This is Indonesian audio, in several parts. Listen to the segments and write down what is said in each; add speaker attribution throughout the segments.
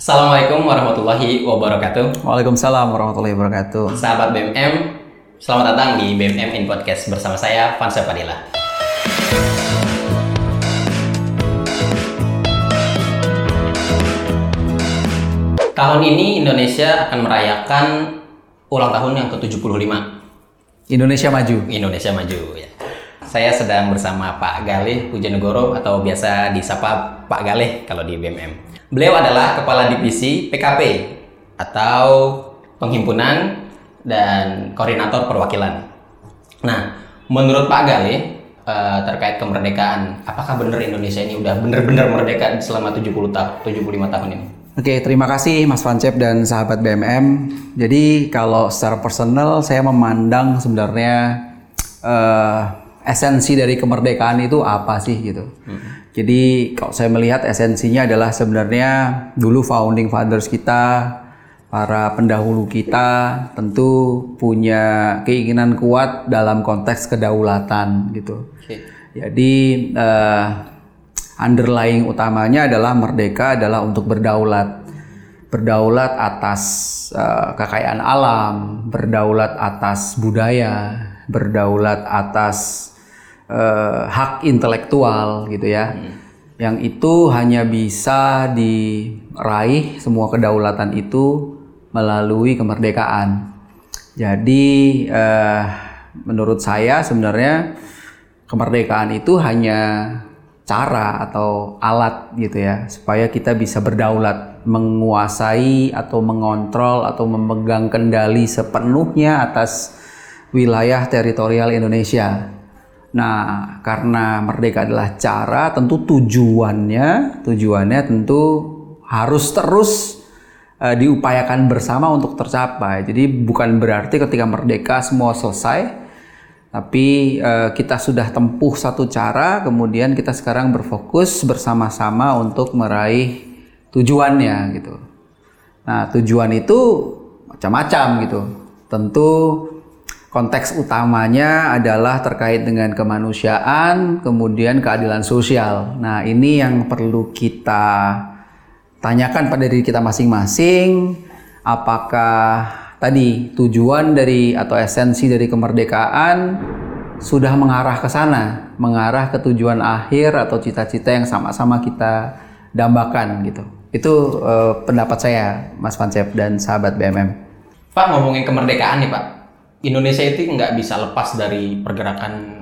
Speaker 1: Assalamualaikum warahmatullahi wabarakatuh.
Speaker 2: Waalaikumsalam warahmatullahi wabarakatuh.
Speaker 1: Sahabat BMM, selamat datang di BMM in Podcast bersama saya Fansa Fadila. Tahun ini Indonesia akan merayakan ulang tahun yang ke-75.
Speaker 2: Indonesia maju.
Speaker 1: Indonesia maju ya. Saya sedang bersama Pak Galih Pujanegoro atau biasa disapa Pak Galih kalau di BMM. Beliau adalah Kepala Divisi PKP atau Penghimpunan dan Koordinator Perwakilan. Nah, menurut Pak Galih eh, terkait kemerdekaan, apakah benar Indonesia ini udah benar-benar merdeka selama 70 tahun, 75 tahun ini?
Speaker 2: Oke, terima kasih Mas Fancep dan sahabat BMM. Jadi kalau secara personal saya memandang sebenarnya eh, esensi dari kemerdekaan itu apa sih gitu. Jadi kalau saya melihat esensinya adalah sebenarnya dulu founding fathers kita, para pendahulu kita tentu punya keinginan kuat dalam konteks kedaulatan gitu.
Speaker 1: Oke.
Speaker 2: Jadi eh, underlying utamanya adalah merdeka adalah untuk berdaulat. Berdaulat atas eh, kekayaan alam, berdaulat atas budaya, berdaulat atas eh, hak intelektual gitu ya. Yang itu hanya bisa diraih semua kedaulatan itu melalui kemerdekaan. Jadi eh, menurut saya sebenarnya kemerdekaan itu hanya cara atau alat gitu ya supaya kita bisa berdaulat menguasai atau mengontrol atau memegang kendali sepenuhnya atas wilayah teritorial Indonesia. Nah, karena merdeka adalah cara, tentu tujuannya, tujuannya tentu harus terus eh, diupayakan bersama untuk tercapai. Jadi bukan berarti ketika merdeka semua selesai, tapi eh, kita sudah tempuh satu cara, kemudian kita sekarang berfokus bersama-sama untuk meraih tujuannya gitu. Nah, tujuan itu macam-macam gitu. Tentu konteks utamanya adalah terkait dengan kemanusiaan, kemudian keadilan sosial. Nah, ini yang perlu kita tanyakan pada diri kita masing-masing. Apakah tadi tujuan dari atau esensi dari kemerdekaan sudah mengarah ke sana, mengarah ke tujuan akhir atau cita-cita yang sama-sama kita dambakan gitu. Itu eh, pendapat saya, Mas Fancep dan sahabat BMM.
Speaker 1: Pak ngomongin kemerdekaan nih Pak, Indonesia itu nggak bisa lepas dari pergerakan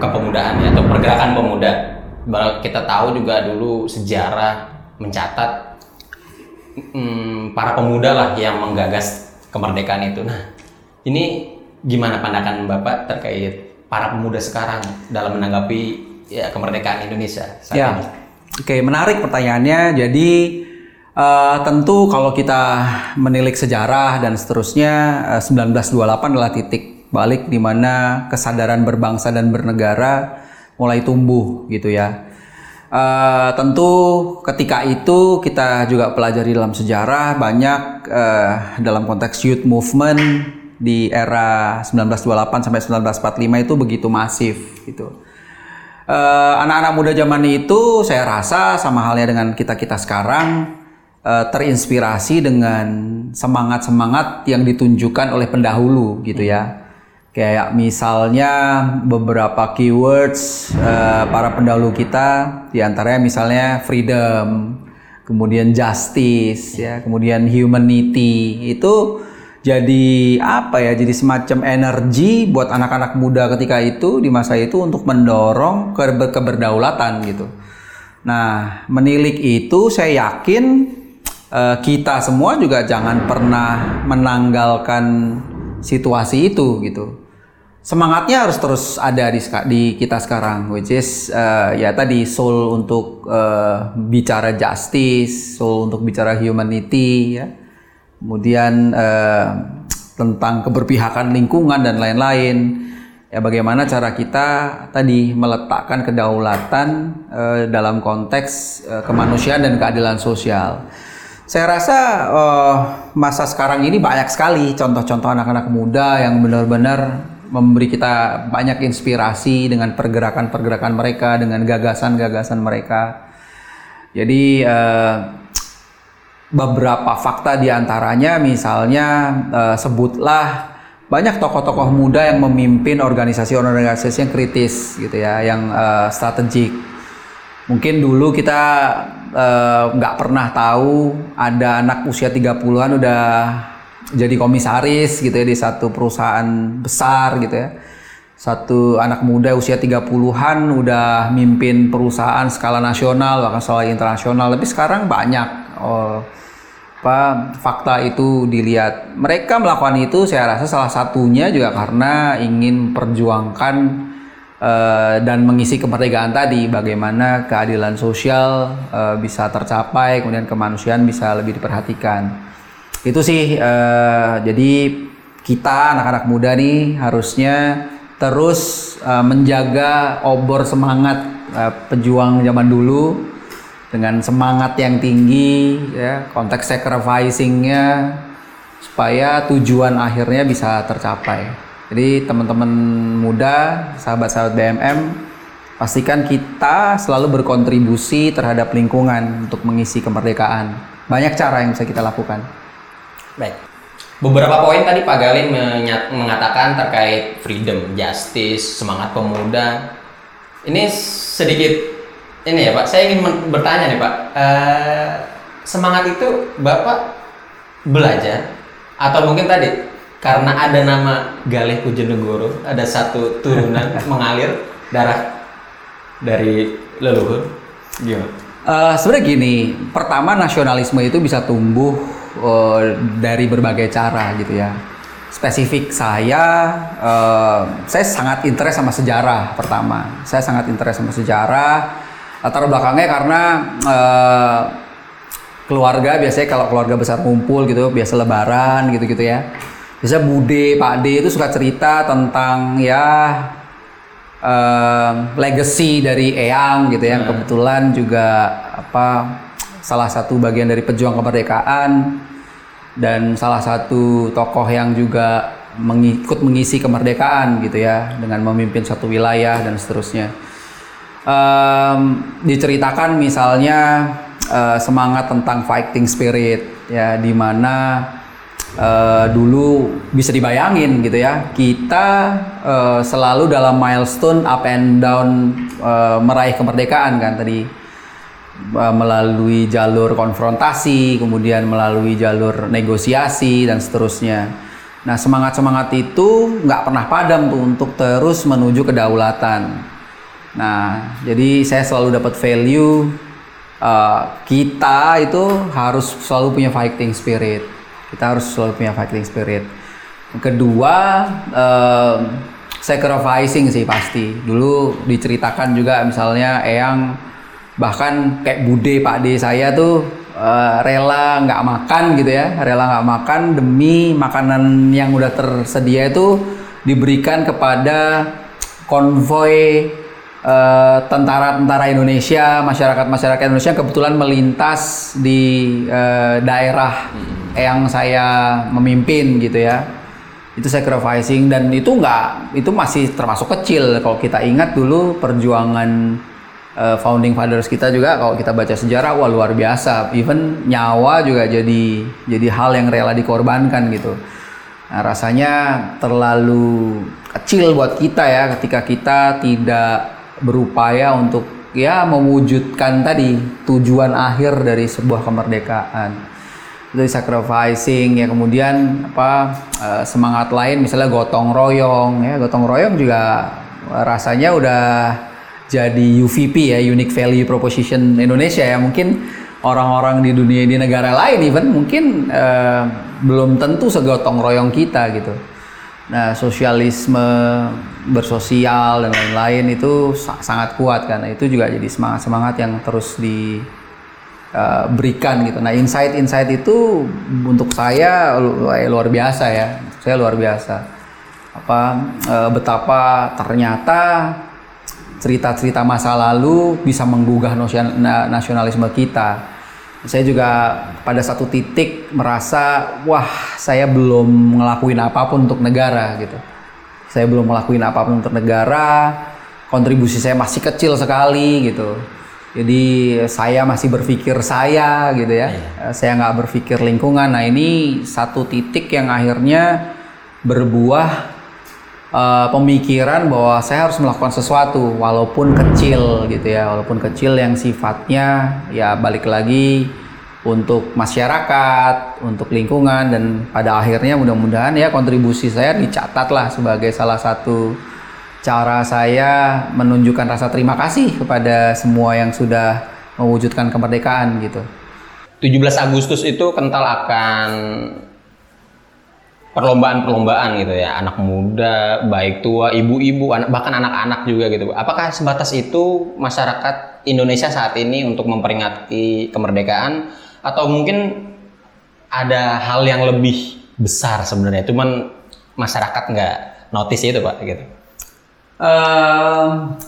Speaker 1: kepemudaan ya atau pergerakan pemuda. Kita tahu juga dulu sejarah mencatat mm, para pemuda lah yang menggagas kemerdekaan itu. Nah, ini gimana pandangan Bapak terkait para pemuda sekarang dalam menanggapi ya kemerdekaan Indonesia saat
Speaker 2: Ya,
Speaker 1: ini?
Speaker 2: oke menarik pertanyaannya. Jadi eh, tentu kalau kita menilik sejarah dan seterusnya, eh, 1928 adalah titik balik di mana kesadaran berbangsa dan bernegara mulai tumbuh gitu ya. Eh, tentu ketika itu kita juga pelajari dalam sejarah banyak eh, dalam konteks youth movement di era 1928 sampai 1945 itu begitu masif gitu. Anak-anak muda zaman itu saya rasa sama halnya dengan kita-kita sekarang eh, terinspirasi dengan semangat-semangat yang ditunjukkan oleh pendahulu gitu ya. Kayak misalnya beberapa keywords eh, para pendahulu kita di antaranya misalnya freedom, kemudian justice ya, kemudian humanity itu jadi apa ya jadi semacam energi buat anak-anak muda ketika itu di masa itu untuk mendorong keber- keberdaulatan gitu. Nah, menilik itu saya yakin eh, kita semua juga jangan pernah menanggalkan situasi itu gitu. Semangatnya harus terus ada di, di kita sekarang, which is eh, ya tadi soul untuk eh, bicara justice, soul untuk bicara humanity, ya kemudian eh, tentang keberpihakan lingkungan dan lain-lain. Ya bagaimana cara kita tadi meletakkan kedaulatan eh, dalam konteks eh, kemanusiaan dan keadilan sosial. Saya rasa eh, masa sekarang ini banyak sekali contoh-contoh anak-anak muda yang benar-benar memberi kita banyak inspirasi dengan pergerakan-pergerakan mereka, dengan gagasan-gagasan mereka. Jadi eh, beberapa fakta di antaranya misalnya uh, sebutlah banyak tokoh-tokoh muda yang memimpin organisasi-organisasi yang kritis gitu ya, yang uh, strategik. Mungkin dulu kita nggak uh, pernah tahu ada anak usia 30-an udah jadi komisaris gitu ya di satu perusahaan besar gitu ya. Satu anak muda usia 30-an udah mimpin perusahaan skala nasional bahkan skala internasional. Tapi sekarang banyak oh, apa fakta itu dilihat. Mereka melakukan itu saya rasa salah satunya juga karena ingin perjuangkan uh, dan mengisi kemerdekaan tadi bagaimana keadilan sosial uh, bisa tercapai kemudian kemanusiaan bisa lebih diperhatikan. Itu sih uh, jadi kita anak-anak muda nih harusnya terus uh, menjaga obor semangat uh, pejuang zaman dulu dengan semangat yang tinggi ya konteks sacrificingnya supaya tujuan akhirnya bisa tercapai jadi teman-teman muda sahabat-sahabat BMM pastikan kita selalu berkontribusi terhadap lingkungan untuk mengisi kemerdekaan. Banyak cara yang bisa kita lakukan.
Speaker 1: Baik. Beberapa poin tadi Pak Galih mengatakan terkait freedom justice semangat pemuda. Ini sedikit ini ya Pak, saya ingin bertanya nih Pak, uh, semangat itu Bapak belajar atau mungkin tadi karena ada nama Galih Pujonegoro, ada satu turunan mengalir darah dari leluhur, gimana?
Speaker 2: Uh, Sebenarnya gini, pertama nasionalisme itu bisa tumbuh uh, dari berbagai cara gitu ya. Spesifik saya, uh, saya sangat interest sama sejarah pertama. Saya sangat interest sama sejarah latar belakangnya karena uh, keluarga biasanya kalau keluarga besar kumpul gitu biasa lebaran gitu-gitu ya biasa bude pak D itu suka cerita tentang ya uh, legacy dari Eyang gitu ya. Hmm. kebetulan juga apa salah satu bagian dari pejuang kemerdekaan. Dan salah satu tokoh yang juga mengikut mengisi kemerdekaan gitu ya dengan memimpin satu wilayah dan seterusnya. Um, diceritakan misalnya uh, semangat tentang fighting spirit ya di mana uh, dulu bisa dibayangin gitu ya. Kita uh, selalu dalam milestone up and down uh, meraih kemerdekaan kan tadi. Uh, melalui jalur konfrontasi kemudian melalui jalur negosiasi dan seterusnya. Nah semangat semangat itu nggak pernah padam tuh untuk terus menuju kedaulatan. Nah, jadi saya selalu dapat value uh, kita itu harus selalu punya fighting spirit. Kita harus selalu punya fighting spirit. Kedua, uh, sacrificing sih pasti. Dulu diceritakan juga misalnya Eyang bahkan kayak bude Pak D saya tuh uh, rela nggak makan gitu ya, rela nggak makan demi makanan yang udah tersedia itu diberikan kepada konvoy tentara-tentara uh, Indonesia, masyarakat-masyarakat Indonesia kebetulan melintas di uh, daerah hmm. yang saya memimpin gitu ya. Itu sacrificing dan itu enggak itu masih termasuk kecil kalau kita ingat dulu perjuangan uh, founding fathers kita juga kalau kita baca sejarah wah luar biasa. Even nyawa juga jadi jadi hal yang rela dikorbankan gitu. Nah, rasanya terlalu kecil buat kita ya ketika kita tidak berupaya untuk ya mewujudkan tadi tujuan akhir dari sebuah kemerdekaan. Dari sacrificing ya kemudian apa uh, semangat lain misalnya gotong royong ya. Gotong royong juga rasanya udah jadi UVP ya unique value proposition Indonesia ya. Mungkin orang-orang di dunia di negara lain even mungkin uh, belum tentu segotong royong kita gitu Nah, sosialisme bersosial dan lain-lain itu sangat kuat kan. Nah, itu juga jadi semangat-semangat yang terus diberikan uh, gitu. Nah, insight-insight itu untuk saya luar biasa ya. Saya luar biasa. Apa uh, betapa ternyata cerita-cerita masa lalu bisa menggugah nasionalisme kita saya juga pada satu titik merasa wah saya belum ngelakuin apa pun untuk negara gitu. Saya belum ngelakuin apa pun untuk negara kontribusi saya masih kecil sekali gitu. Jadi saya masih berpikir saya gitu ya, Eh, saya nggak berpikir lingkungan. Nah ini satu titik yang akhirnya berbuah eh, pemikiran bahwa saya harus melakukan sesuatu walaupun kecil gitu ya, walaupun kecil yang sifatnya ya balik lagi untuk masyarakat, untuk lingkungan dan pada akhirnya mudah-mudahan ya kontribusi saya dicatat lah sebagai salah satu cara saya menunjukkan rasa terima kasih kepada semua yang sudah mewujudkan kemerdekaan gitu.
Speaker 1: 17 Agustus itu kental akan perlombaan-perlombaan gitu ya. Anak muda baik tua ibu-ibu anak bahkan anak-anak juga gitu. Apakah sebatas itu masyarakat Indonesia saat ini untuk memperingati kemerdekaan? Atau mungkin ada hal yang lebih besar sebenarnya? Cuman masyarakat nggak notice itu pak gitu.
Speaker 2: Ehm,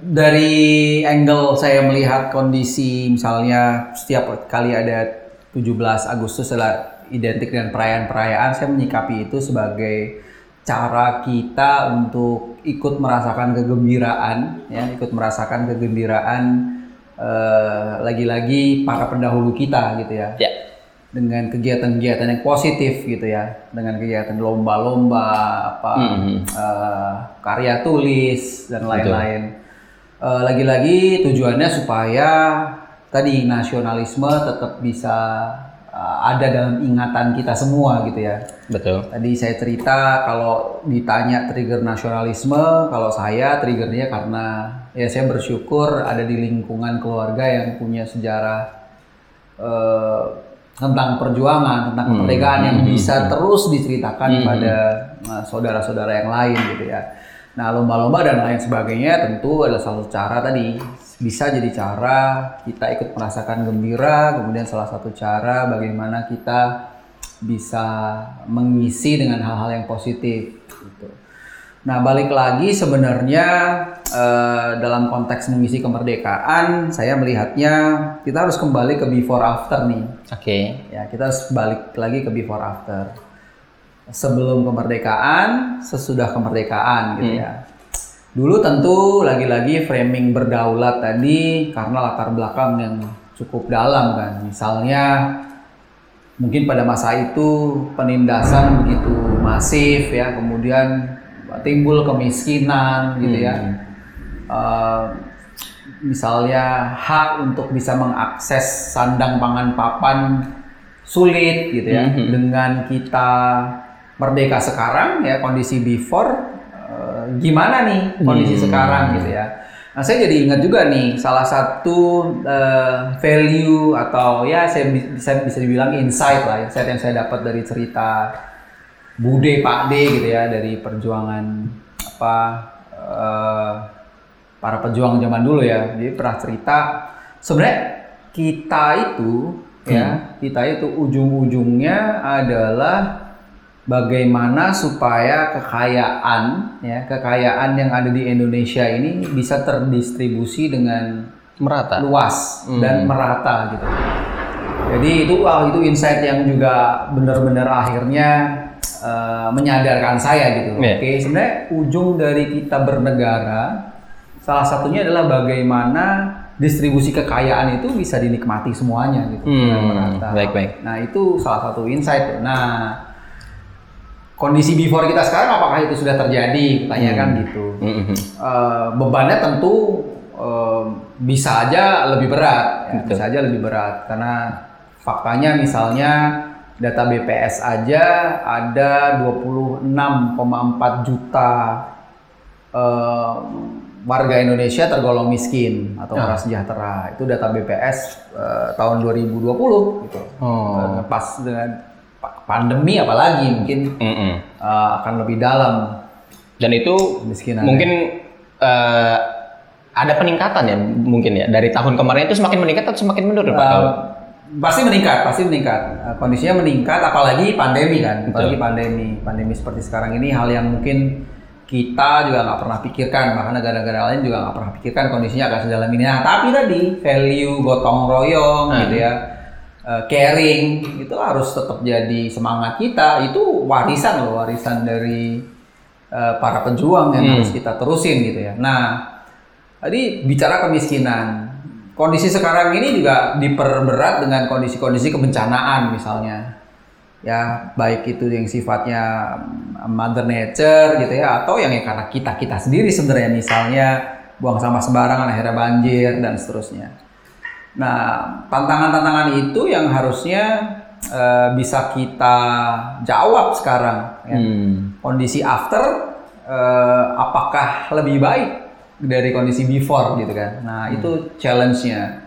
Speaker 2: dari angle saya melihat kondisi misalnya setiap kali ada 17 Agustus adalah identik dengan perayaan-perayaan, saya menyikapi itu sebagai cara kita untuk ikut merasakan kegembiraan, ya, ikut merasakan kegembiraan eh, lagi-lagi para pendahulu kita gitu ya.
Speaker 1: Ya.
Speaker 2: Dengan kegiatan-kegiatan yang positif gitu ya dengan kegiatan lomba-lomba apa
Speaker 1: Mhm.
Speaker 2: eh, karya tulis dan lain-lain. Eh, lagi-lagi tujuannya supaya tadi nasionalisme tetap bisa ada dalam ingatan kita semua gitu ya.
Speaker 1: Betul.
Speaker 2: Tadi saya cerita kalau ditanya trigger nasionalisme, kalau saya triggernya karena ya saya bersyukur ada di lingkungan keluarga yang punya sejarah eh, tentang perjuangan, tentang kemerdekaan yang bisa terus diceritakan pada eh, saudara-saudara yang lain gitu ya. Nah lomba-lomba dan lain sebagainya tentu adalah salah satu cara tadi bisa jadi cara kita ikut merasakan gembira, kemudian salah satu cara bagaimana kita bisa mengisi dengan hal-hal yang positif. Gitu. Nah balik lagi sebenarnya eh, dalam konteks mengisi kemerdekaan, saya melihatnya kita harus kembali ke before after nih.
Speaker 1: oke
Speaker 2: Ya kita harus balik lagi ke before after. Sebelum kemerdekaan, sesudah kemerdekaan gitu ya. Dulu tentu lagi-lagi framing berdaulat tadi karena latar belakang yang cukup dalam kan. Misalnya mungkin pada masa itu penindasan begitu masif ya, kemudian timbul kemiskinan gitu ya. Eh, misalnya hak untuk bisa mengakses sandang pangan papan sulit gitu ya. Dengan kita merdeka sekarang ya kondisi before gimana nih kondisi sekarang gitu ya. Nah, saya jadi ingat juga nih salah satu eh, value atau ya saya bi- bisa bisa dibilang insight lah, insight yang saya dapat dari cerita Bude Pak D gitu ya dari perjuangan apa eh, para pejuang zaman dulu ya. Jadi pernah cerita sebenarnya kita itu ya, kita itu ujung-ujungnya adalah bagaimana supaya kekayaan ya, kekayaan yang ada di Indonesia ini bisa terdistribusi dengan
Speaker 1: merata
Speaker 2: luas dan merata gitu. Jadi itu wah itu insight yang juga benar-benar akhirnya eh, menyadarkan saya gitu.
Speaker 1: Iya.
Speaker 2: Oke, sebenarnya ujung dari kita bernegara salah satunya adalah bagaimana distribusi kekayaan itu bisa dinikmati semuanya gitu dengan
Speaker 1: Hmm,
Speaker 2: merata.
Speaker 1: baik, baik.
Speaker 2: Nah, itu salah satu insight. Nah, kondisi before kita sekarang apakah itu sudah terjadi? Pertanyaan kan gitu.
Speaker 1: Mhm.
Speaker 2: Eh, bebannya tentu eh, bisa aja lebih berat, ya, bisa aja lebih berat karena faktanya misalnya data BPS aja ada 26,4 juta eh, warga Indonesia tergolong miskin atau prasejahtera. Itu data BPS eh, tahun 2020 gitu.
Speaker 1: Oh.
Speaker 2: Eh, pas dengan pandemi apalagi mungkin
Speaker 1: Mhm.
Speaker 2: eh, akan lebih dalam
Speaker 1: dan itu
Speaker 2: kemiskinan.
Speaker 1: mungkin eh, ada peningkatan ya mungkin ya dari tahun kemarin itu semakin meningkat atau semakin menurun pak
Speaker 2: Uh,
Speaker 1: Kalau-
Speaker 2: pasti meningkat, pasti meningkat. Uh, kondisinya meningkat, apalagi pandemi kan, apalagi pandemi, pandemi seperti sekarang ini hal yang mungkin kita juga nggak pernah pikirkan, bahkan negara-negara lain juga nggak pernah pikirkan kondisinya akan sedalam ini. Nah, tapi tadi value gotong royong
Speaker 1: Hmm.
Speaker 2: gitu ya, uh, caring itu harus tetap jadi semangat kita. Itu warisan loh, warisan dari uh, para pejuang yang harus kita terusin gitu ya. Nah, Tadi bicara kemiskinan, kondisi sekarang ini juga diperberat dengan kondisi-kondisi kebencanaan misalnya. Ya, baik itu yang sifatnya mm, mother nature gitu ya atau yang karena kita-kita sendiri sebenarnya misalnya buang sampah sembarangan akhirnya banjir dan seterusnya. Nah, tantangan-tantangan itu yang harusnya eh, bisa kita jawab sekarang ya.
Speaker 1: Hmm.
Speaker 2: Kondisi after eh, apakah lebih baik dari kondisi before gitu kan. Nah, itu challenge-nya.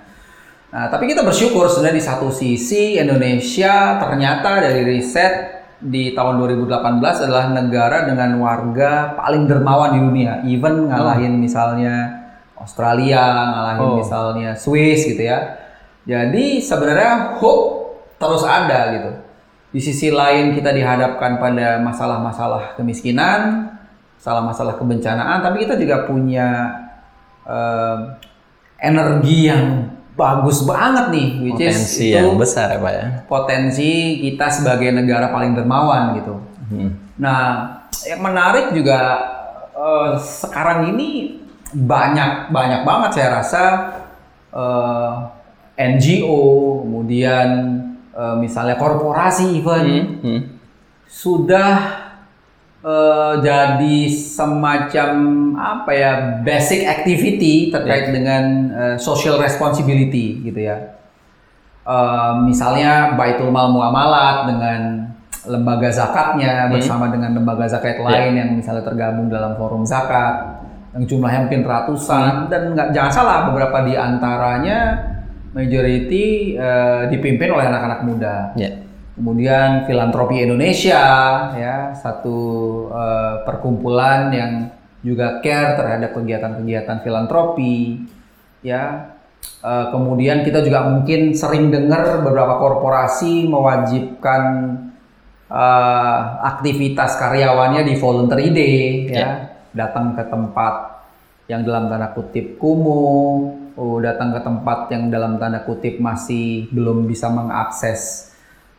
Speaker 2: Nah, tapi kita bersyukur sebenarnya di satu sisi Indonesia ternyata dari riset di tahun 2018 adalah negara dengan warga paling dermawan di dunia, even ngalahin misalnya Australia, ngalahin
Speaker 1: Oh.
Speaker 2: misalnya Swiss gitu ya. Jadi sebenarnya hope terus ada gitu. Di sisi lain kita dihadapkan pada masalah-masalah kemiskinan, masalah-masalah kebencanaan, tapi kita juga punya eh, energi yang bagus banget nih, which is
Speaker 1: Potensi
Speaker 2: itu
Speaker 1: yang besar ya Pak ya.
Speaker 2: potensi kita sebagai negara paling dermawan gitu.
Speaker 1: Hmm.
Speaker 2: Nah, yang menarik juga eh, sekarang ini banyak banyak banget saya rasa eh, NGO, kemudian eh, misalnya korporasi even
Speaker 1: Hmm. Hmm.
Speaker 2: sudah eh, jadi semacam apa ya basic activity terkait dengan eh, social responsibility gitu ya. Eh, misalnya Baitul Mal Muamalat dengan lembaga zakatnya bersama dengan lembaga zakat lain yang misalnya tergabung dalam forum zakat yang jumlahnya mungkin ratusan dan nggak jangan salah beberapa di antaranya majority eh, dipimpin oleh anak-anak muda.
Speaker 1: Ya.
Speaker 2: Kemudian filantropi Indonesia ya satu eh, perkumpulan yang juga care terhadap kegiatan-kegiatan filantropi ya. Eh, kemudian kita juga mungkin sering dengar beberapa korporasi mewajibkan eh, aktivitas karyawannya di voluntary day ya, datang ke tempat yang dalam tanda kutip kumuh, oh, datang ke tempat yang dalam tanda kutip masih belum bisa mengakses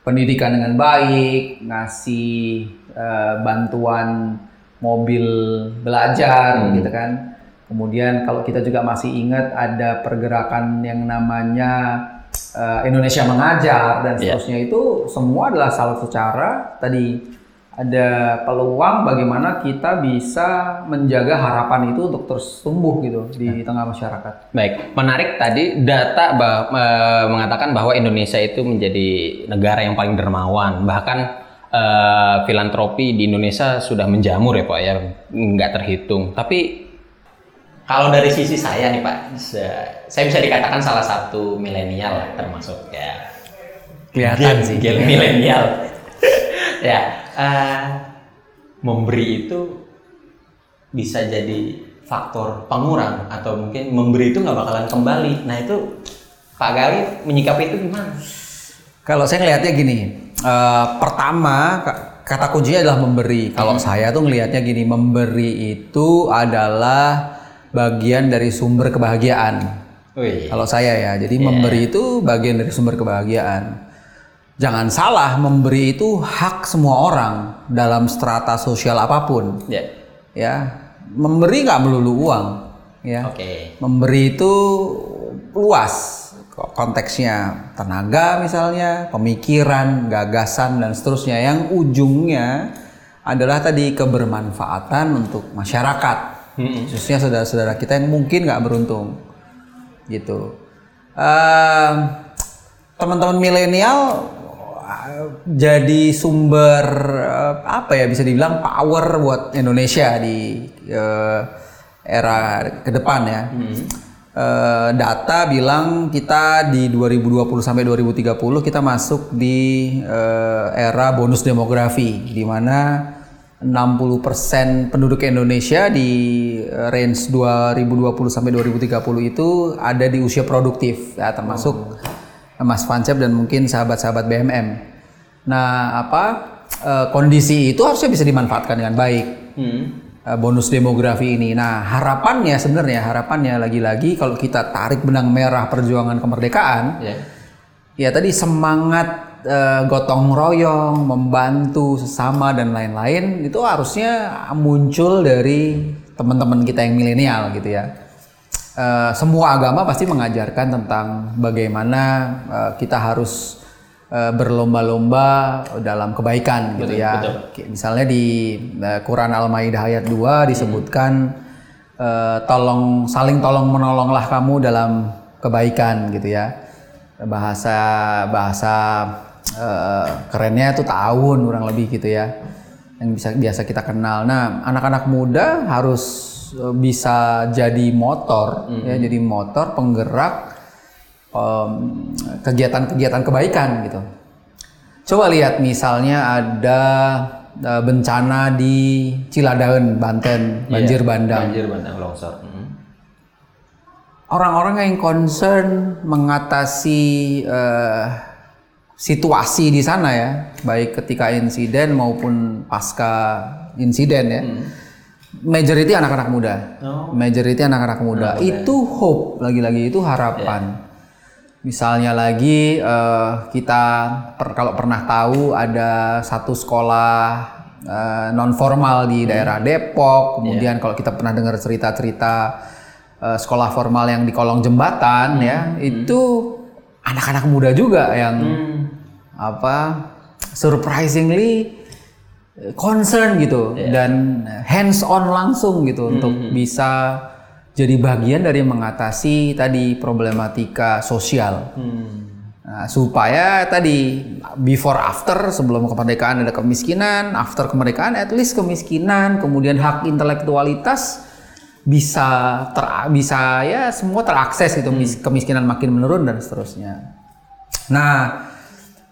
Speaker 2: pendidikan dengan baik, ngasih eh, bantuan mobil belajar gitu kan. Kemudian kalau kita juga masih ingat ada pergerakan yang namanya eh, Indonesia mengajar dan
Speaker 1: Iya.
Speaker 2: seterusnya itu semua adalah salah satu cara tadi ada peluang bagaimana kita bisa menjaga harapan itu untuk terus tumbuh gitu di tengah masyarakat.
Speaker 1: Baik, menarik tadi data bah- eh, mengatakan bahwa Indonesia itu menjadi negara yang paling dermawan. Bahkan eh, filantropi di Indonesia sudah menjamur ya Pak ya, nggak terhitung. Tapi kalau dari sisi saya nih Pak, saya bisa dikatakan salah satu milenial termasuk ya.
Speaker 2: Kelihatan sih.
Speaker 1: milenial. Ya, eh, memberi itu bisa jadi faktor pengurang atau mungkin memberi itu nggak bakalan kembali. Nah itu Pak Gali menyikapi itu gimana?
Speaker 2: Kalau saya ngelihatnya gini, eh, pertama ka- kata kuncinya adalah memberi. Kalau saya tuh ngelihatnya gini, memberi itu adalah bagian dari sumber kebahagiaan.
Speaker 1: Wih,
Speaker 2: Kalau saya ya, jadi memberi itu bagian dari sumber kebahagiaan. Jangan salah, memberi itu hak semua orang dalam strata sosial apa pun.
Speaker 1: ya,
Speaker 2: Ya, memberi nggak melulu uang. Ya,
Speaker 1: oke,
Speaker 2: memberi itu luas Ko- konteksnya. Tenaga misalnya, pemikiran, gagasan dan seterusnya. Yang ujungnya adalah tadi kebermanfaatan untuk masyarakat, khususnya saudara-saudara kita yang mungkin nggak beruntung, gitu. Ehm, teman-teman milenial jadi sumber eh, apa ya bisa dibilang power buat Indonesia di eh, era ke depan ya. Eh, data bilang kita di 2020 sampai 2030 kita masuk di eh, era bonus demografi di mana 60% penduduk Indonesia di range 2020 sampai 2030 itu ada di usia produktif ya termasuk Mas Fancep dan mungkin sahabat-sahabat BMM. Nah, apa eh, kondisi itu harusnya bisa dimanfaatkan dengan baik
Speaker 1: Hmm.
Speaker 2: eh, bonus demografi ini. Nah, harapannya sebenarnya harapannya lagi-lagi kalau kita tarik benang merah perjuangan kemerdekaan,
Speaker 1: ya,
Speaker 2: ya tadi semangat eh, gotong royong, membantu sesama dan lain-lain itu harusnya muncul dari teman-teman kita yang milenial gitu ya. Eh, semua agama pasti mengajarkan tentang bagaimana eh, kita harus eh, berlomba-lomba dalam kebaikan gitu ya. Kayak Misalnya di eh, Quran Al-Maidah ayat 2 disebutkan eh, tolong saling tolong menolonglah kamu dalam kebaikan gitu ya. Bahasa bahasa eh, kerennya itu tahun kurang lebih gitu ya. Yang bisa biasa kita kenal. Nah, anak-anak muda harus bisa jadi motor ya, jadi motor penggerak kegiatan-kegiatan kebaikan gitu. Coba lihat misalnya ada eh, bencana di Ciladaun, Banten, banjir bandang.
Speaker 1: Banjir bandang longsor. Mm.
Speaker 2: Orang-orang yang concern mengatasi eh, situasi di sana ya, baik ketika insiden maupun pasca insiden ya. Majority anak-anak muda. Majority anak-anak muda. Itu hope lagi-lagi itu harapan. Misalnya lagi eh, kita per- kalau pernah tahu ada satu sekolah non formal di daerah Depok, kemudian kalau kita pernah dengar cerita-cerita eh, sekolah formal yang di kolong jembatan ya, itu anak-anak muda juga yang apa surprisingly eh, concern gitu dan hands on langsung gitu untuk bisa jadi bagian dari mengatasi tadi problematika sosial. Nah, supaya tadi before after sebelum kemerdekaan ada kemiskinan, after kemerdekaan at least kemiskinan, kemudian hak intelektualitas bisa ter bisa ya semua terakses gitu, mis- kemiskinan makin menurun dan seterusnya. Nah,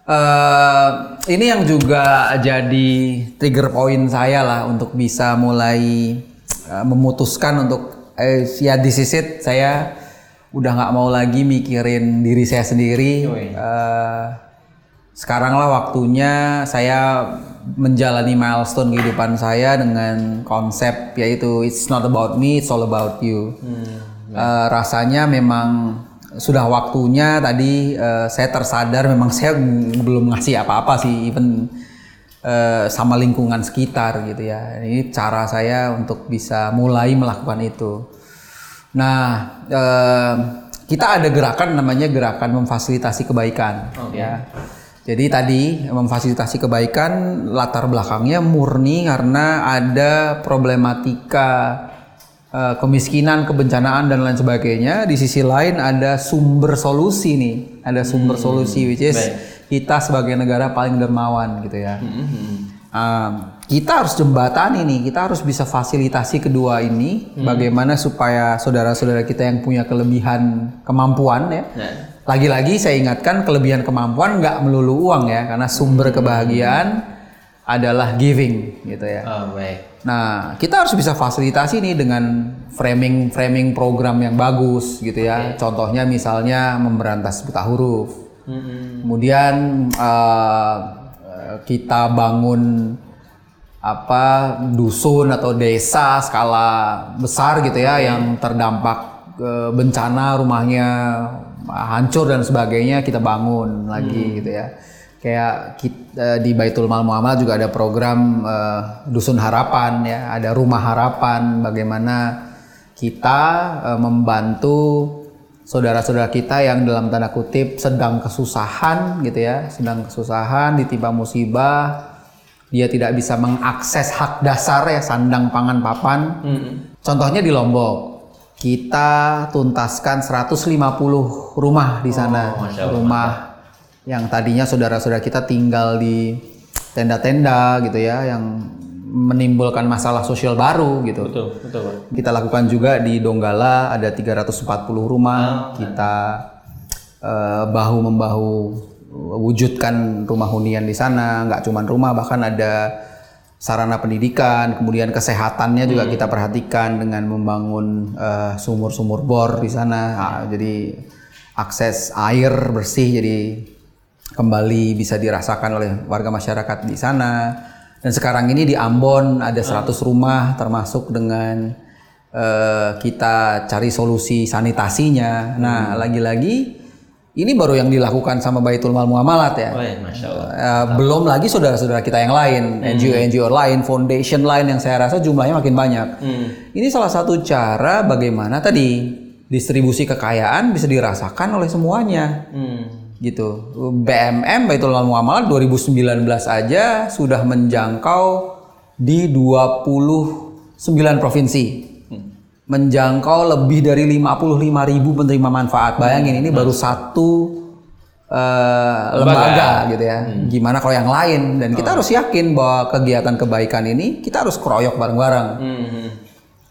Speaker 2: eh ini yang juga jadi trigger point saya lah untuk bisa mulai eh, memutuskan untuk eh ya this is it saya udah nggak mau lagi mikirin diri saya sendiri. Eh, sekarang lah waktunya saya menjalani milestone kehidupan saya dengan konsep yaitu it's not about me, it's all about you. Eh, rasanya memang sudah waktunya tadi eh, saya tersadar memang saya belum ngasih apa-apa sih even eh, sama lingkungan sekitar gitu ya. Ini cara saya untuk bisa mulai melakukan itu. Nah, eh, kita ada gerakan namanya gerakan memfasilitasi kebaikan ya. Jadi tadi memfasilitasi kebaikan latar belakangnya murni karena ada problematika eh, kemiskinan, kebencanaan dan lain sebagainya. Di sisi lain ada sumber solusi nih, ada sumber solusi which is kita sebagai negara paling dermawan gitu ya. Ah, kita harus jembatani nih, kita harus bisa fasilitasi kedua ini, bagaimana supaya saudara-saudara kita yang punya kelebihan kemampuan ya. Lagi-lagi saya ingatkan kelebihan kemampuan nggak melulu uang ya, karena sumber kebahagiaan adalah giving gitu ya.
Speaker 1: Oh, baik.
Speaker 2: Nah, kita harus bisa fasilitasi nih dengan framing framing program yang bagus gitu ya. Contohnya misalnya memberantas buta huruf. Kemudian eh, eh, kita bangun apa dusun atau desa skala besar gitu ya yang terdampak eh, bencana rumahnya hancur dan sebagainya kita bangun lagi gitu ya kayak kita, di Baitul Mal Muamal juga ada program eh, dusun harapan ya. Ada rumah harapan bagaimana kita eh, membantu saudara-saudara kita yang dalam tanda kutip sedang kesusahan gitu ya. Sedang kesusahan ditimpa musibah dia tidak bisa mengakses hak dasar ya sandang pangan papan. Contohnya di Lombok kita tuntaskan 150 rumah di sana. Rumah yang tadinya saudara-saudara kita tinggal di tenda-tenda gitu ya yang menimbulkan masalah sosial baru gitu.
Speaker 1: Betul, betul, Pak.
Speaker 2: kita lakukan juga di Donggala ada 340 rumah. Kita eh, bahu membahu wujudkan rumah hunian di sana. Nggak cuma rumah bahkan ada sarana pendidikan kemudian kesehatannya juga kita perhatikan dengan membangun eh, sumur-sumur bor di sana. Ah, jadi akses air bersih jadi kembali bisa dirasakan oleh warga masyarakat di sana. Dan sekarang ini di Ambon ada 100 rumah termasuk dengan eh, kita cari solusi sanitasinya. Nah, lagi-lagi ini baru yang dilakukan sama Baitul Mal Muamalat ya.
Speaker 1: Oh, ya, Masya Allah.
Speaker 2: Eh, belum lagi saudara-saudara kita yang lain, NGO-NGO lain, foundation lain yang saya rasa jumlahnya makin banyak. Ini salah satu cara bagaimana tadi distribusi kekayaan bisa dirasakan oleh semuanya
Speaker 1: Hmm.
Speaker 2: Gitu. BMM Baitul Mal Muamalah 2019 aja sudah menjangkau di 29 provinsi. Menjangkau lebih dari 55 ribu penerima manfaat. Bayangin ini baru satu eh, lembaga gitu ya. Gimana kalau yang lain? Dan kita harus yakin bahwa kegiatan kebaikan ini kita harus keroyok bareng-bareng.
Speaker 1: Hmm.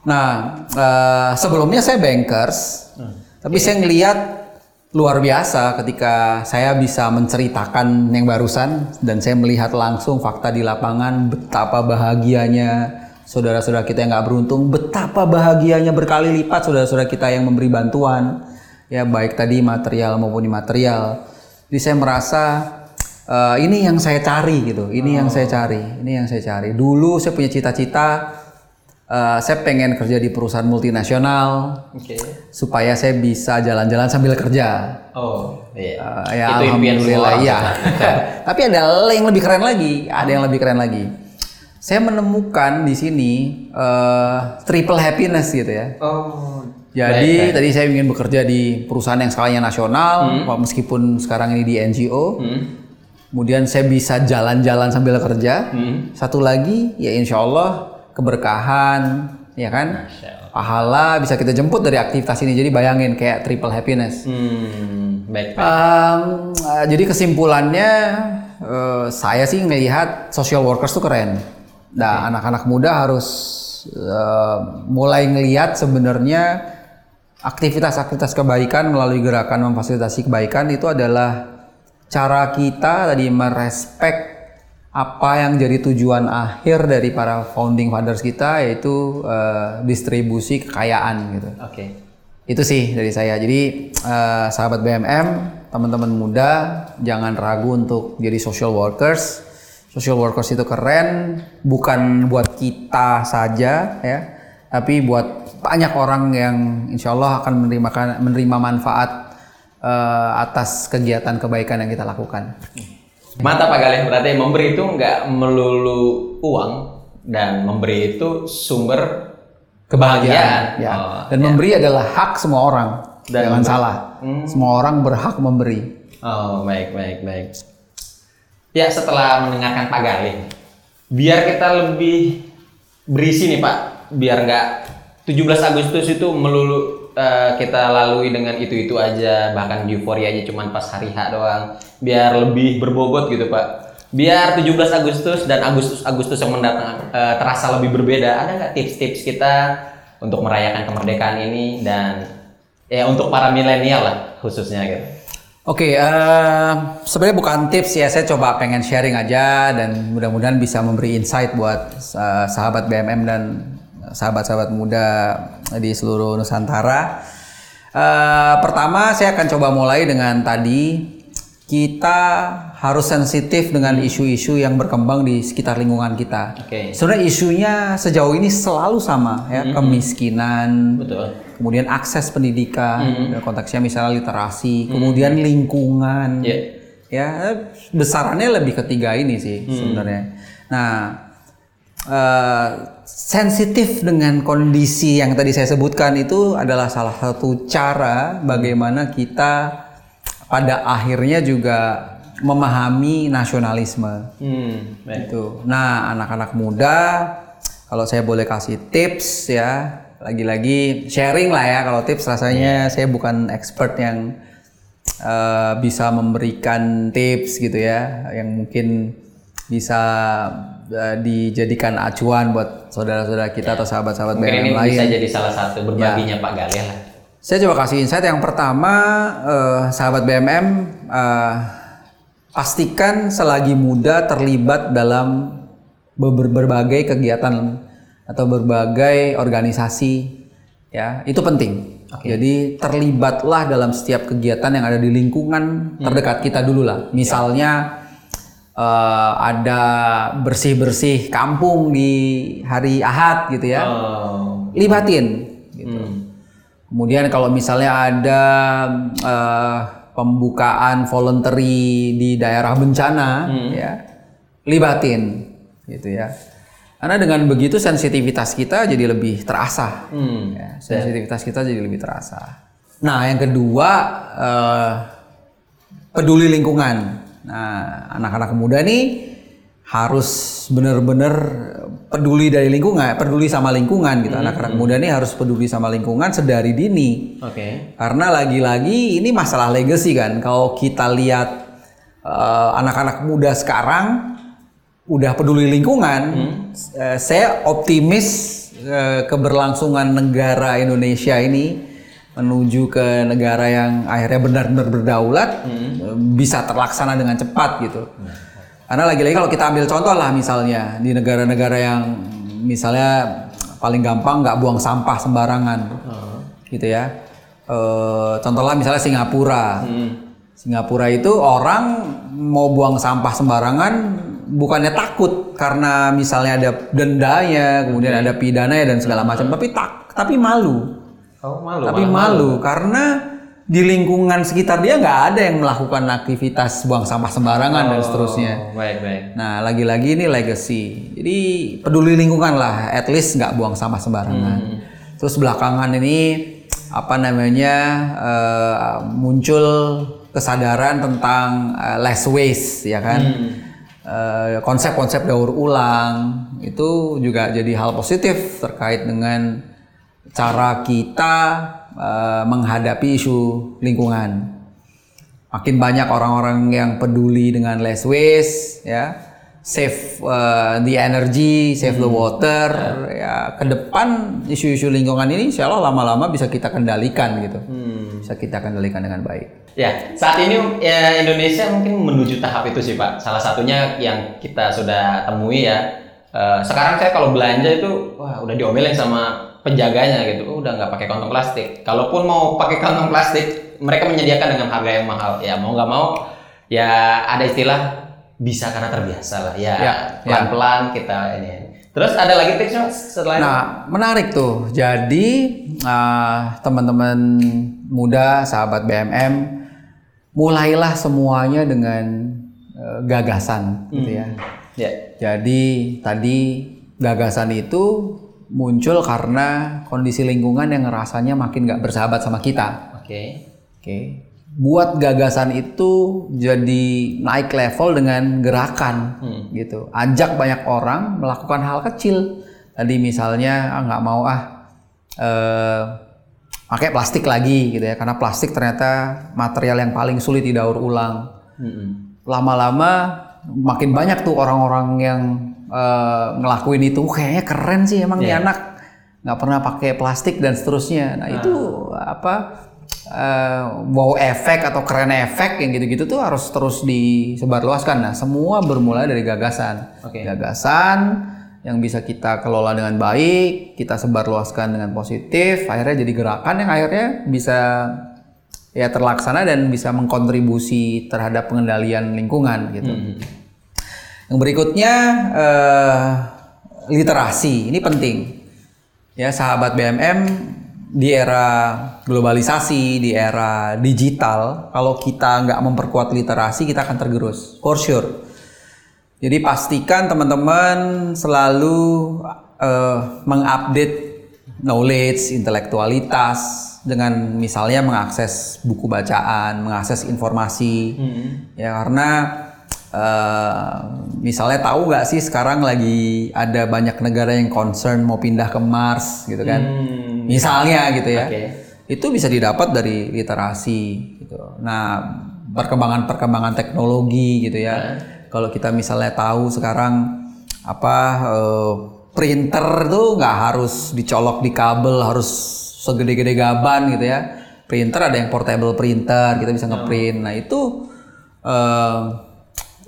Speaker 2: Nah, eh, sebelumnya saya bankers, tapi saya ngelihat luar biasa ketika saya bisa menceritakan yang barusan dan saya melihat langsung fakta di lapangan betapa bahagianya saudara-saudara kita yang nggak beruntung, betapa bahagianya berkali lipat saudara-saudara kita yang memberi bantuan, ya baik tadi material maupun imaterial. Jadi saya merasa eh, ini yang saya cari gitu, ini yang saya cari, ini yang saya cari. Dulu saya punya cita-cita Eh, saya pengen kerja di perusahaan multinasional
Speaker 1: Oke.
Speaker 2: supaya saya bisa jalan-jalan sambil kerja.
Speaker 1: Oh, iya.
Speaker 2: Eh, ya
Speaker 1: Itu
Speaker 2: alhamdulillah iya. Tapi ada yang lebih keren lagi, ada yang lebih keren lagi. Saya menemukan di sini eh, triple happiness gitu ya.
Speaker 1: Oh.
Speaker 2: Jadi tadi saya ingin bekerja di perusahaan yang skalanya nasional, meskipun sekarang ini di NGO.
Speaker 1: Hmm.
Speaker 2: Kemudian saya bisa jalan-jalan sambil kerja.
Speaker 1: Hmm.
Speaker 2: Satu lagi ya insya Allah keberkahan, ya kan? Pahala bisa kita jemput dari aktivitas ini. Jadi bayangin kayak triple happiness.
Speaker 1: Hmm. Baik. baik.
Speaker 2: Eh, jadi kesimpulannya eh, saya sih melihat social workers tuh keren. Nah anak-anak muda harus eh, mulai ngelihat sebenarnya aktivitas-aktivitas kebaikan melalui gerakan memfasilitasi kebaikan itu adalah cara kita tadi merespek apa yang jadi tujuan akhir dari para founding fathers kita yaitu eh, distribusi kekayaan gitu.
Speaker 1: Oke.
Speaker 2: Itu sih dari saya. Jadi eh, sahabat BMM, teman-teman muda jangan ragu untuk jadi social workers. Social workers itu keren, bukan buat kita saja ya, tapi buat banyak orang yang insya Allah akan menerima menerima manfaat eh, atas kegiatan kebaikan yang kita lakukan.
Speaker 1: Mantap Pak Galih, berarti memberi itu nggak melulu uang dan memberi itu sumber kebahagiaan.
Speaker 2: Ya.
Speaker 1: Oh,
Speaker 2: Dan memberi adalah hak semua orang.
Speaker 1: Dan
Speaker 2: Jangan
Speaker 1: memberi-
Speaker 2: salah. Semua orang berhak memberi.
Speaker 1: Oh, baik, baik, baik. Ya, setelah mendengarkan Pak Galih, biar kita lebih berisi nih Pak, biar nggak 17 Agustus itu melulu eh, kita lalui dengan itu-itu aja, bahkan euforia aja cuman pas hari H doang. Biar lebih berbobot gitu Pak. Biar 17 Agustus dan Agustus-Agustus yang mendatang eh, terasa lebih berbeda, ada nggak tips-tips kita untuk merayakan kemerdekaan ini dan ya untuk para milenial lah khususnya gitu.
Speaker 2: Oke, eh, sebenarnya bukan tips ya, saya coba pengen sharing aja dan mudah-mudahan bisa memberi insight buat eh, sahabat BMM dan sahabat-sahabat muda di seluruh Nusantara. Eh, pertama, saya akan coba mulai dengan tadi kita harus sensitif dengan isu-isu yang berkembang di sekitar lingkungan kita.
Speaker 1: Oke.
Speaker 2: Sebenarnya isunya sejauh ini selalu sama ya, kemiskinan,
Speaker 1: Betul.
Speaker 2: kemudian akses pendidikan, dan konteksnya misalnya literasi, kemudian lingkungan,
Speaker 1: Iya.
Speaker 2: ya besarannya lebih ketiga ini sih sebenarnya. Nah, eh, sensitif dengan kondisi yang tadi saya sebutkan itu adalah salah satu cara bagaimana kita pada akhirnya juga memahami nasionalisme.
Speaker 1: Hmm, baik.
Speaker 2: Itu. Nah, anak-anak muda, kalau saya boleh kasih tips ya, lagi-lagi sharing lah ya. Kalau tips rasanya saya bukan expert yang eh, bisa memberikan tips gitu ya, yang mungkin bisa eh, dijadikan acuan buat saudara-saudara kita atau sahabat-sahabat
Speaker 1: Mungkin ini
Speaker 2: BMM lain.
Speaker 1: bisa jadi salah satu berbaginya Pak Galih lah.
Speaker 2: Saya coba kasih insight yang pertama, eh, sahabat BMM, eh, pastikan selagi muda terlibat dalam ber- berbagai kegiatan atau berbagai organisasi, ya itu penting. Jadi terlibatlah dalam setiap kegiatan yang ada di lingkungan terdekat kita dulu lah. Misalnya eh, ada bersih-bersih kampung di hari Ahad gitu ya,
Speaker 1: Oh.
Speaker 2: libatin. Gitu.
Speaker 1: Hmm.
Speaker 2: Kemudian kalau misalnya ada eh, pembukaan voluntary di daerah bencana, ya libatin, gitu ya. Karena dengan begitu sensitivitas kita jadi lebih terasa,
Speaker 1: Hmm.
Speaker 2: ya, sensitivitas kita jadi lebih terasa. Nah, yang kedua eh, peduli lingkungan. Nah, anak-anak muda nih harus benar-benar peduli dari lingkungan, peduli sama lingkungan gitu. Anak-anak muda nih harus peduli sama lingkungan sedari dini.
Speaker 1: Oke.
Speaker 2: Karena lagi-lagi ini masalah legacy kan. Kalau kita lihat eh, anak-anak muda sekarang udah peduli lingkungan, eh, saya optimis eh, keberlangsungan negara Indonesia ini menuju ke negara yang akhirnya benar-benar berdaulat eh, bisa terlaksana dengan cepat gitu. Karena lagi-lagi kalau kita ambil contoh lah misalnya di negara-negara yang misalnya paling gampang nggak buang sampah sembarangan, gitu ya. Eh, contohnya misalnya Singapura. Singapura itu orang mau buang sampah sembarangan bukannya takut karena misalnya ada dendanya, kemudian ada pidananya dan segala macam, tapi tak tapi malu.
Speaker 1: Oh malu.
Speaker 2: tapi malu karena di lingkungan sekitar dia nggak ada yang melakukan aktivitas buang sampah sembarangan dan seterusnya.
Speaker 1: Oh, baik baik.
Speaker 2: Nah, lagi-lagi ini legacy. Jadi peduli lingkungan lah, at least nggak buang sampah sembarangan. Terus belakangan ini apa namanya eh, muncul kesadaran tentang eh, less waste, ya kan? Eh, Konsep-konsep daur ulang itu juga jadi hal positif terkait dengan cara kita eh, menghadapi isu lingkungan. Makin banyak orang-orang yang peduli dengan less waste ya. Save uh, the energy save the water ya. ke depan isu-isu lingkungan ini insya Allah lama-lama bisa kita kendalikan gitu. Bisa kita kendalikan dengan baik.
Speaker 1: Ya, saat ini ya, Indonesia mungkin menuju tahap itu sih Pak. Salah satunya yang kita sudah temui ya. Eh, sekarang saya kalau belanja itu wah udah diomelin sama penjaganya gitu. Oh, udah nggak pakai kantong plastik. Kalaupun mau pakai kantong plastik, mereka menyediakan dengan harga yang mahal. Ya mau nggak mau, ya ada istilah bisa karena terbiasa lah. Ya
Speaker 2: Ya,
Speaker 1: pelan-pelan kita ini. Terus ada lagi tips Mas, setelah itu?
Speaker 2: Nah, menarik tuh. Jadi ah, teman-teman muda, sahabat BMM, mulailah semuanya dengan eh, gagasan, gitu ya.
Speaker 1: Ya.
Speaker 2: Jadi tadi gagasan itu muncul karena kondisi lingkungan yang rasanya makin nggak bersahabat sama kita.
Speaker 1: Oke.
Speaker 2: Oke. Buat gagasan itu jadi naik level dengan gerakan gitu. Ajak banyak orang melakukan hal kecil. Tadi misalnya ah nggak mau ah eh, pakai plastik lagi gitu ya karena plastik ternyata material yang paling sulit didaur ulang.
Speaker 1: Mm-mm.
Speaker 2: Lama-lama makin banyak tuh orang-orang yang eh, ngelakuin itu "Wah, kayaknya keren sih emang nih anak nggak pernah pakai plastik dan seterusnya. Nah itu apa eh, wow efek atau keren efek yang gitu-gitu tuh harus terus disebarluaskan. Nah semua bermula dari gagasan.
Speaker 1: Oke.
Speaker 2: Gagasan yang bisa kita kelola dengan baik, kita sebarluaskan dengan positif, akhirnya jadi gerakan yang akhirnya bisa ya terlaksana dan bisa mengkontribusi terhadap pengendalian lingkungan gitu. Yang berikutnya eh, literasi ini penting ya sahabat BMM di era globalisasi di era digital kalau kita nggak memperkuat literasi kita akan tergerus for sure. Jadi pastikan teman-teman selalu eh, mengupdate knowledge, intelektualitas dengan misalnya mengakses buku bacaan, mengakses informasi. Ya karena eh, misalnya tahu nggak sih sekarang lagi ada banyak negara yang concern mau pindah ke Mars gitu kan.
Speaker 1: Hmm,
Speaker 2: Misalnya gitu ya.
Speaker 1: Oke.
Speaker 2: Itu bisa didapat dari literasi gitu. Nah, perkembangan-perkembangan teknologi gitu ya. Kalau kita misalnya tahu sekarang apa eh, printer tuh nggak harus dicolok di kabel, harus segede-gede gaban gitu ya. Printer ada yang portable printer, kita bisa ngeprint. Nah, itu eh,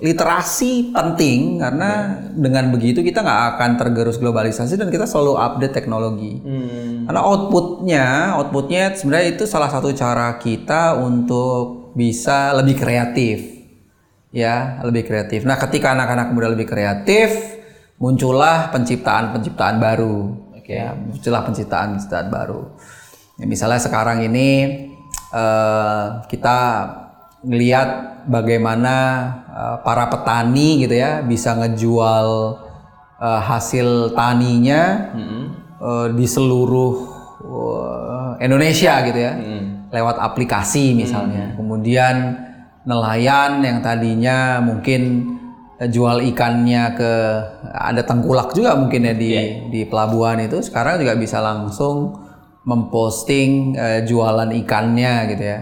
Speaker 2: literasi penting karena dengan begitu kita nggak akan tergerus globalisasi dan kita selalu update teknologi.
Speaker 1: Hmm.
Speaker 2: Karena outputnya, outputnya sebenarnya itu salah satu cara kita untuk bisa lebih kreatif, ya lebih kreatif. Nah, ketika anak-anak muda lebih kreatif, muncullah penciptaan-penciptaan baru, ya, muncullah penciptaan-penciptaan baru. Ya, misalnya sekarang ini eh, kita ngelihat bagaimana eh, para petani gitu ya bisa ngejual eh, hasil taninya
Speaker 1: Mm-mm.
Speaker 2: eh, di seluruh eh, Indonesia gitu ya.
Speaker 1: Mm.
Speaker 2: lewat aplikasi misalnya. Kemudian nelayan yang tadinya mungkin jual ikannya ke ada tengkulak juga mungkin ya di di pelabuhan itu sekarang juga bisa langsung memposting eh, jualan ikannya gitu ya.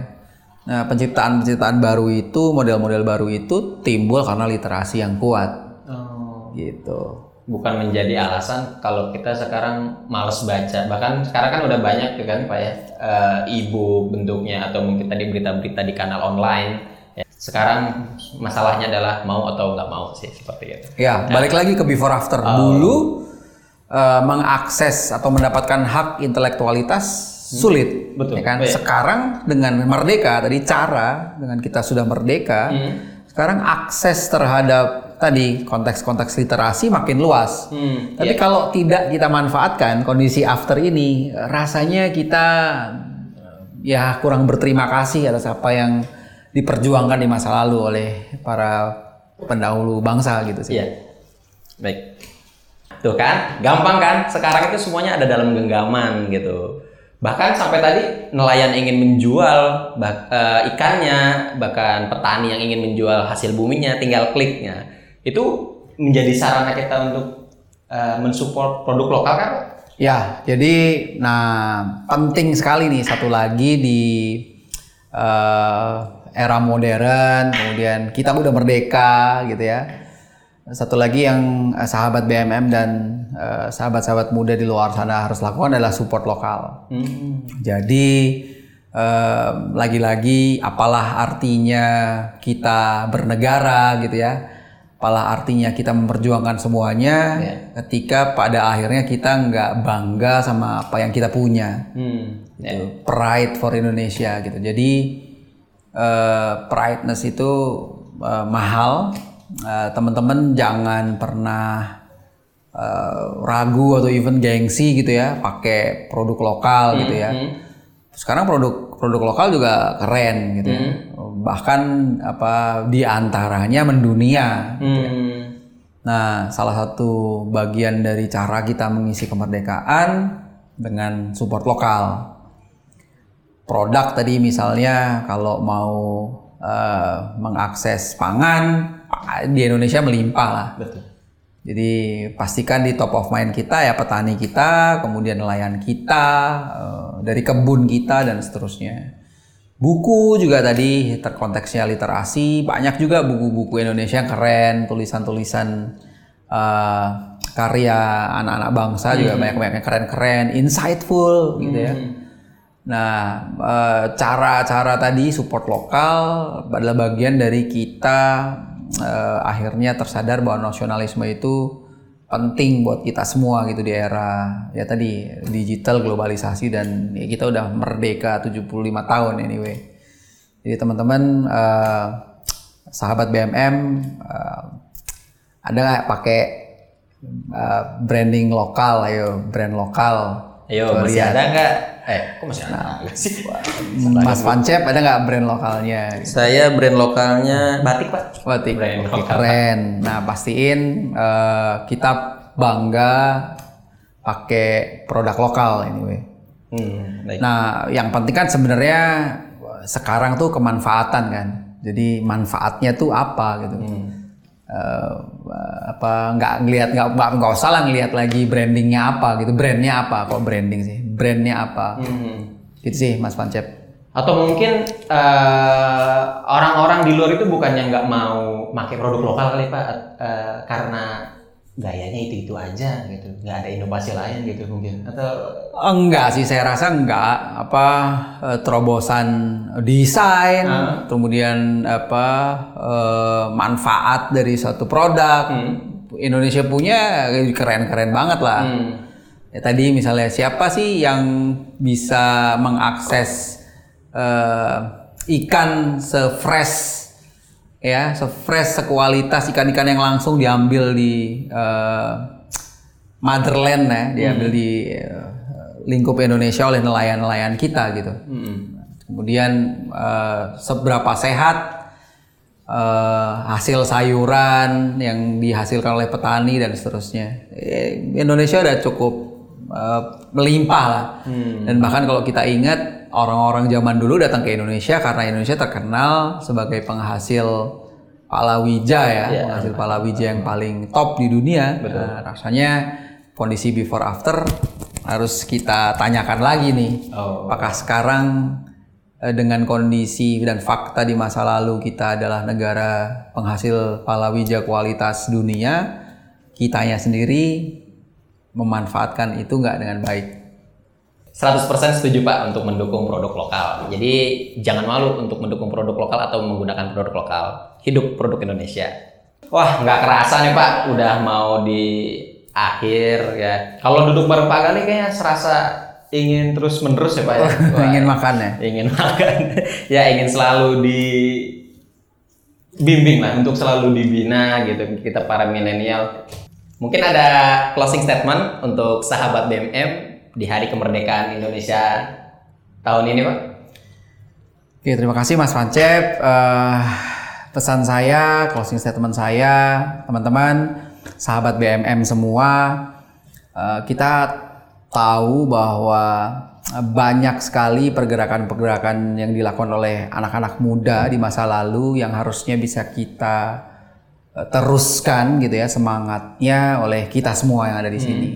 Speaker 2: Nah, penciptaan-penciptaan baru itu, model-model baru itu timbul karena literasi yang kuat
Speaker 1: Oh.
Speaker 2: gitu.
Speaker 1: bukan menjadi alasan kalau kita sekarang males baca bahkan sekarang kan udah banyak kan pak ya eh, e-book bentuknya atau mungkin tadi berita-berita di kanal online ya. sekarang masalahnya adalah mau atau nggak mau sih seperti itu
Speaker 2: Ya, balik lagi ke before after. Dulu eh, mengakses atau mendapatkan hak intelektualitas sulit,
Speaker 1: betul.
Speaker 2: ya kan?
Speaker 1: Iya.
Speaker 2: Sekarang dengan merdeka tadi cara dengan kita sudah merdeka,
Speaker 1: Hmm.
Speaker 2: sekarang akses terhadap tadi konteks-konteks literasi makin luas.
Speaker 1: Hmm,
Speaker 2: Tapi kalau tidak kita manfaatkan kondisi after ini, rasanya kita ya kurang berterima kasih atas apa yang diperjuangkan di masa lalu oleh para pendahulu bangsa gitu sih.
Speaker 1: Iya. Baik. Tuh kan, gampang kan? Sekarang itu semuanya ada dalam genggaman gitu. Bahkan sampai tadi nelayan ingin menjual eh, ikannya, bahkan petani yang ingin menjual hasil buminya, tinggal kliknya. Itu menjadi sarana kita untuk eh, mensupport produk lokal kan?
Speaker 2: Ya, jadi nah penting sekali nih satu lagi di eh, era modern, kemudian kita udah merdeka gitu ya. Satu lagi yang sahabat BMM dan eh, sahabat-sahabat muda di luar sana harus lakukan adalah support lokal.
Speaker 1: Hmm.
Speaker 2: Jadi eh, lagi-lagi apalah artinya kita bernegara gitu ya. Apalah artinya kita memperjuangkan semuanya ketika pada akhirnya kita nggak bangga sama apa yang kita punya.
Speaker 1: Hmm.
Speaker 2: Gitu. Pride for Indonesia gitu. Jadi eh, prideness itu eh, mahal. Eh, Teman-teman jangan pernah eh, ragu atau even gengsi gitu ya pakai produk lokal gitu ya. Sekarang produk produk lokal juga keren gitu ya. Bahkan apa di antaranya mendunia.
Speaker 1: Hmm.
Speaker 2: Nah, salah satu bagian dari cara kita mengisi kemerdekaan dengan support lokal. Produk tadi misalnya kalau mau eh, mengakses pangan di Indonesia melimpah lah.
Speaker 1: Betul.
Speaker 2: Jadi pastikan di top of mind kita ya petani kita, kemudian nelayan kita, eh, dari kebun kita dan seterusnya. Buku juga tadi terkonteksnya literasi, banyak juga buku-buku Indonesia yang keren, tulisan-tulisan eh, karya anak-anak bangsa juga banyak-banyak yang keren-keren, insightful gitu ya. Nah, eh, cara-cara tadi support lokal adalah bagian dari kita eh, akhirnya tersadar bahwa nasionalisme itu penting buat kita semua gitu di era ya tadi digital globalisasi dan ya kita udah merdeka 75 tahun anyway. Jadi teman-teman eh, sahabat BMM eh, ada nggak pakai eh, branding lokal ayo brand lokal
Speaker 1: Ayo,
Speaker 2: Tuh,
Speaker 1: masih
Speaker 2: lihat.
Speaker 1: ada nggak? Eh, kok masih ada sih?
Speaker 2: Mas Pancep ada nggak brand lokalnya?
Speaker 1: Saya brand lokalnya batik, Pak.
Speaker 2: Batik.
Speaker 1: Brand lokal.
Speaker 2: keren. Nah, pastiin eh, kita bangga pakai produk lokal anyway.
Speaker 1: Hmm, baik.
Speaker 2: Nah, yang penting kan sebenarnya sekarang tuh kemanfaatan kan. Jadi manfaatnya tuh apa gitu. Eh, apa nggak ngelihat nggak nggak nggak usah lah ngelihat lagi brandingnya apa gitu. Brandnya apa? Kok branding sih? Brandnya apa?
Speaker 1: Hmm.
Speaker 2: Gitu sih, Mas Pancep.
Speaker 1: Atau mungkin eh, orang-orang di luar itu bukannya nggak mau pakai produk lokal kali Pak, Eh, karena gayanya itu itu aja gitu, nggak ada inovasi lain gitu mungkin. Atau
Speaker 2: Enggak sih, saya rasa enggak. Apa eh, terobosan desain, kemudian apa eh, manfaat dari suatu produk Indonesia punya eh, keren-keren banget lah.
Speaker 1: Hmm.
Speaker 2: Ya, tadi misalnya siapa sih yang bisa mengakses eh, ikan sefresh ya, sefresh sekualitas ikan-ikan yang langsung diambil di eh, motherland ya, diambil di eh, lingkup Indonesia oleh nelayan-nelayan kita gitu.
Speaker 1: Hmm.
Speaker 2: Kemudian eh, seberapa sehat eh, hasil sayuran yang dihasilkan oleh petani dan seterusnya. Indonesia udah cukup eh, melimpah lah. Dan bahkan kalau kita ingat orang-orang zaman dulu datang ke Indonesia karena Indonesia terkenal sebagai penghasil palawija ya, penghasil palawija yang paling top di dunia. Nah, rasanya kondisi before after harus kita tanyakan lagi nih.
Speaker 1: Oh.
Speaker 2: Apakah sekarang eh, dengan kondisi dan fakta di masa lalu kita adalah negara penghasil palawija kualitas dunia, kitanya sendiri memanfaatkan itu nggak dengan baik.
Speaker 1: 100% setuju Pak untuk mendukung produk lokal. Jadi jangan malu untuk mendukung produk lokal atau menggunakan produk lokal. Hidup produk Indonesia. Wah nggak kerasa nih Pak, udah mau di akhir ya. Kalau duduk bareng Pak Gali kayaknya serasa ingin terus menerus ya Pak ya. Wah,
Speaker 2: Ingin makan ya?
Speaker 1: ingin makan. ya ingin selalu di bimbing lah untuk selalu dibina gitu kita para milenial. Mungkin ada closing statement untuk sahabat BMM di hari kemerdekaan Indonesia tahun ini, Pak.
Speaker 2: Oke, terima kasih Mas Pancep. Eh, pesan saya, closing statement saya, teman-teman, sahabat BMM semua, eh, kita tahu bahwa banyak sekali pergerakan-pergerakan yang dilakukan oleh anak-anak muda di masa lalu yang harusnya bisa kita teruskan gitu ya semangatnya oleh kita semua yang ada di sini.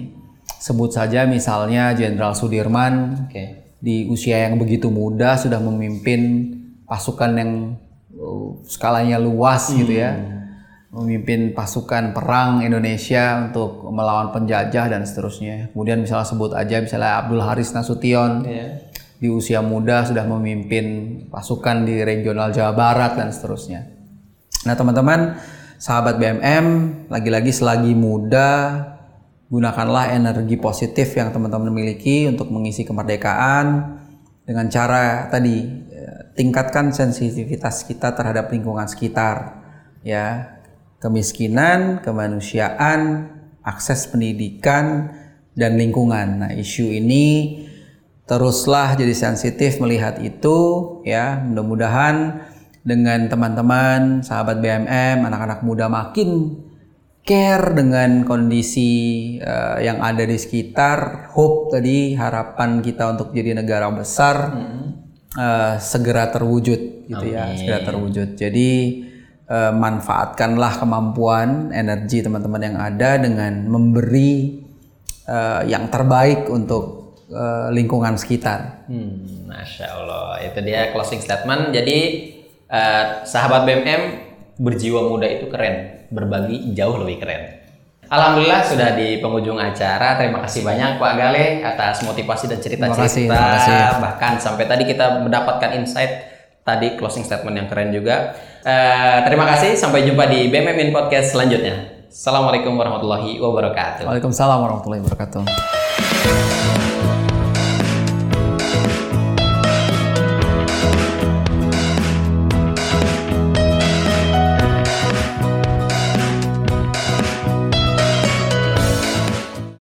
Speaker 2: Sebut saja misalnya Jenderal Sudirman
Speaker 1: Oke.
Speaker 2: di usia yang begitu muda sudah memimpin pasukan yang uh, skalanya luas gitu ya. Memimpin pasukan perang Indonesia untuk melawan penjajah dan seterusnya. Kemudian misalnya sebut aja misalnya Abdul Haris Nasution
Speaker 1: Iya.
Speaker 2: di usia muda sudah memimpin pasukan di regional Jawa Barat dan seterusnya. Nah teman-teman, sahabat BMM, lagi-lagi selagi muda, gunakanlah energi positif yang teman-teman miliki untuk mengisi kemerdekaan dengan cara tadi eh, tingkatkan sensitivitas kita terhadap lingkungan sekitar, ya kemiskinan, kemanusiaan, akses pendidikan dan lingkungan. Nah isu ini teruslah jadi sensitif melihat itu ya mudah-mudahan dengan teman-teman sahabat BMM anak-anak muda makin care dengan kondisi eh, yang ada di sekitar. Hope tadi harapan kita untuk jadi negara besar eh, segera terwujud gitu ya segera terwujud. Jadi eh, manfaatkanlah kemampuan energi teman-teman yang ada dengan memberi eh, yang terbaik untuk lingkungan sekitar.
Speaker 1: Hmm, Masya Allah, itu dia closing statement. Jadi eh, sahabat BMM berjiwa muda itu keren, berbagi jauh lebih keren. Alhamdulillah sudah di penghujung acara. Terima kasih banyak Pak Gale atas motivasi dan cerita-cerita.
Speaker 2: terima kasih.
Speaker 1: Bahkan sampai tadi kita mendapatkan insight tadi closing statement yang keren juga. Eh, terima kasih. Sampai jumpa di BMM In Podcast selanjutnya. Assalamualaikum warahmatullahi wabarakatuh.
Speaker 2: Waalaikumsalam warahmatullahi wabarakatuh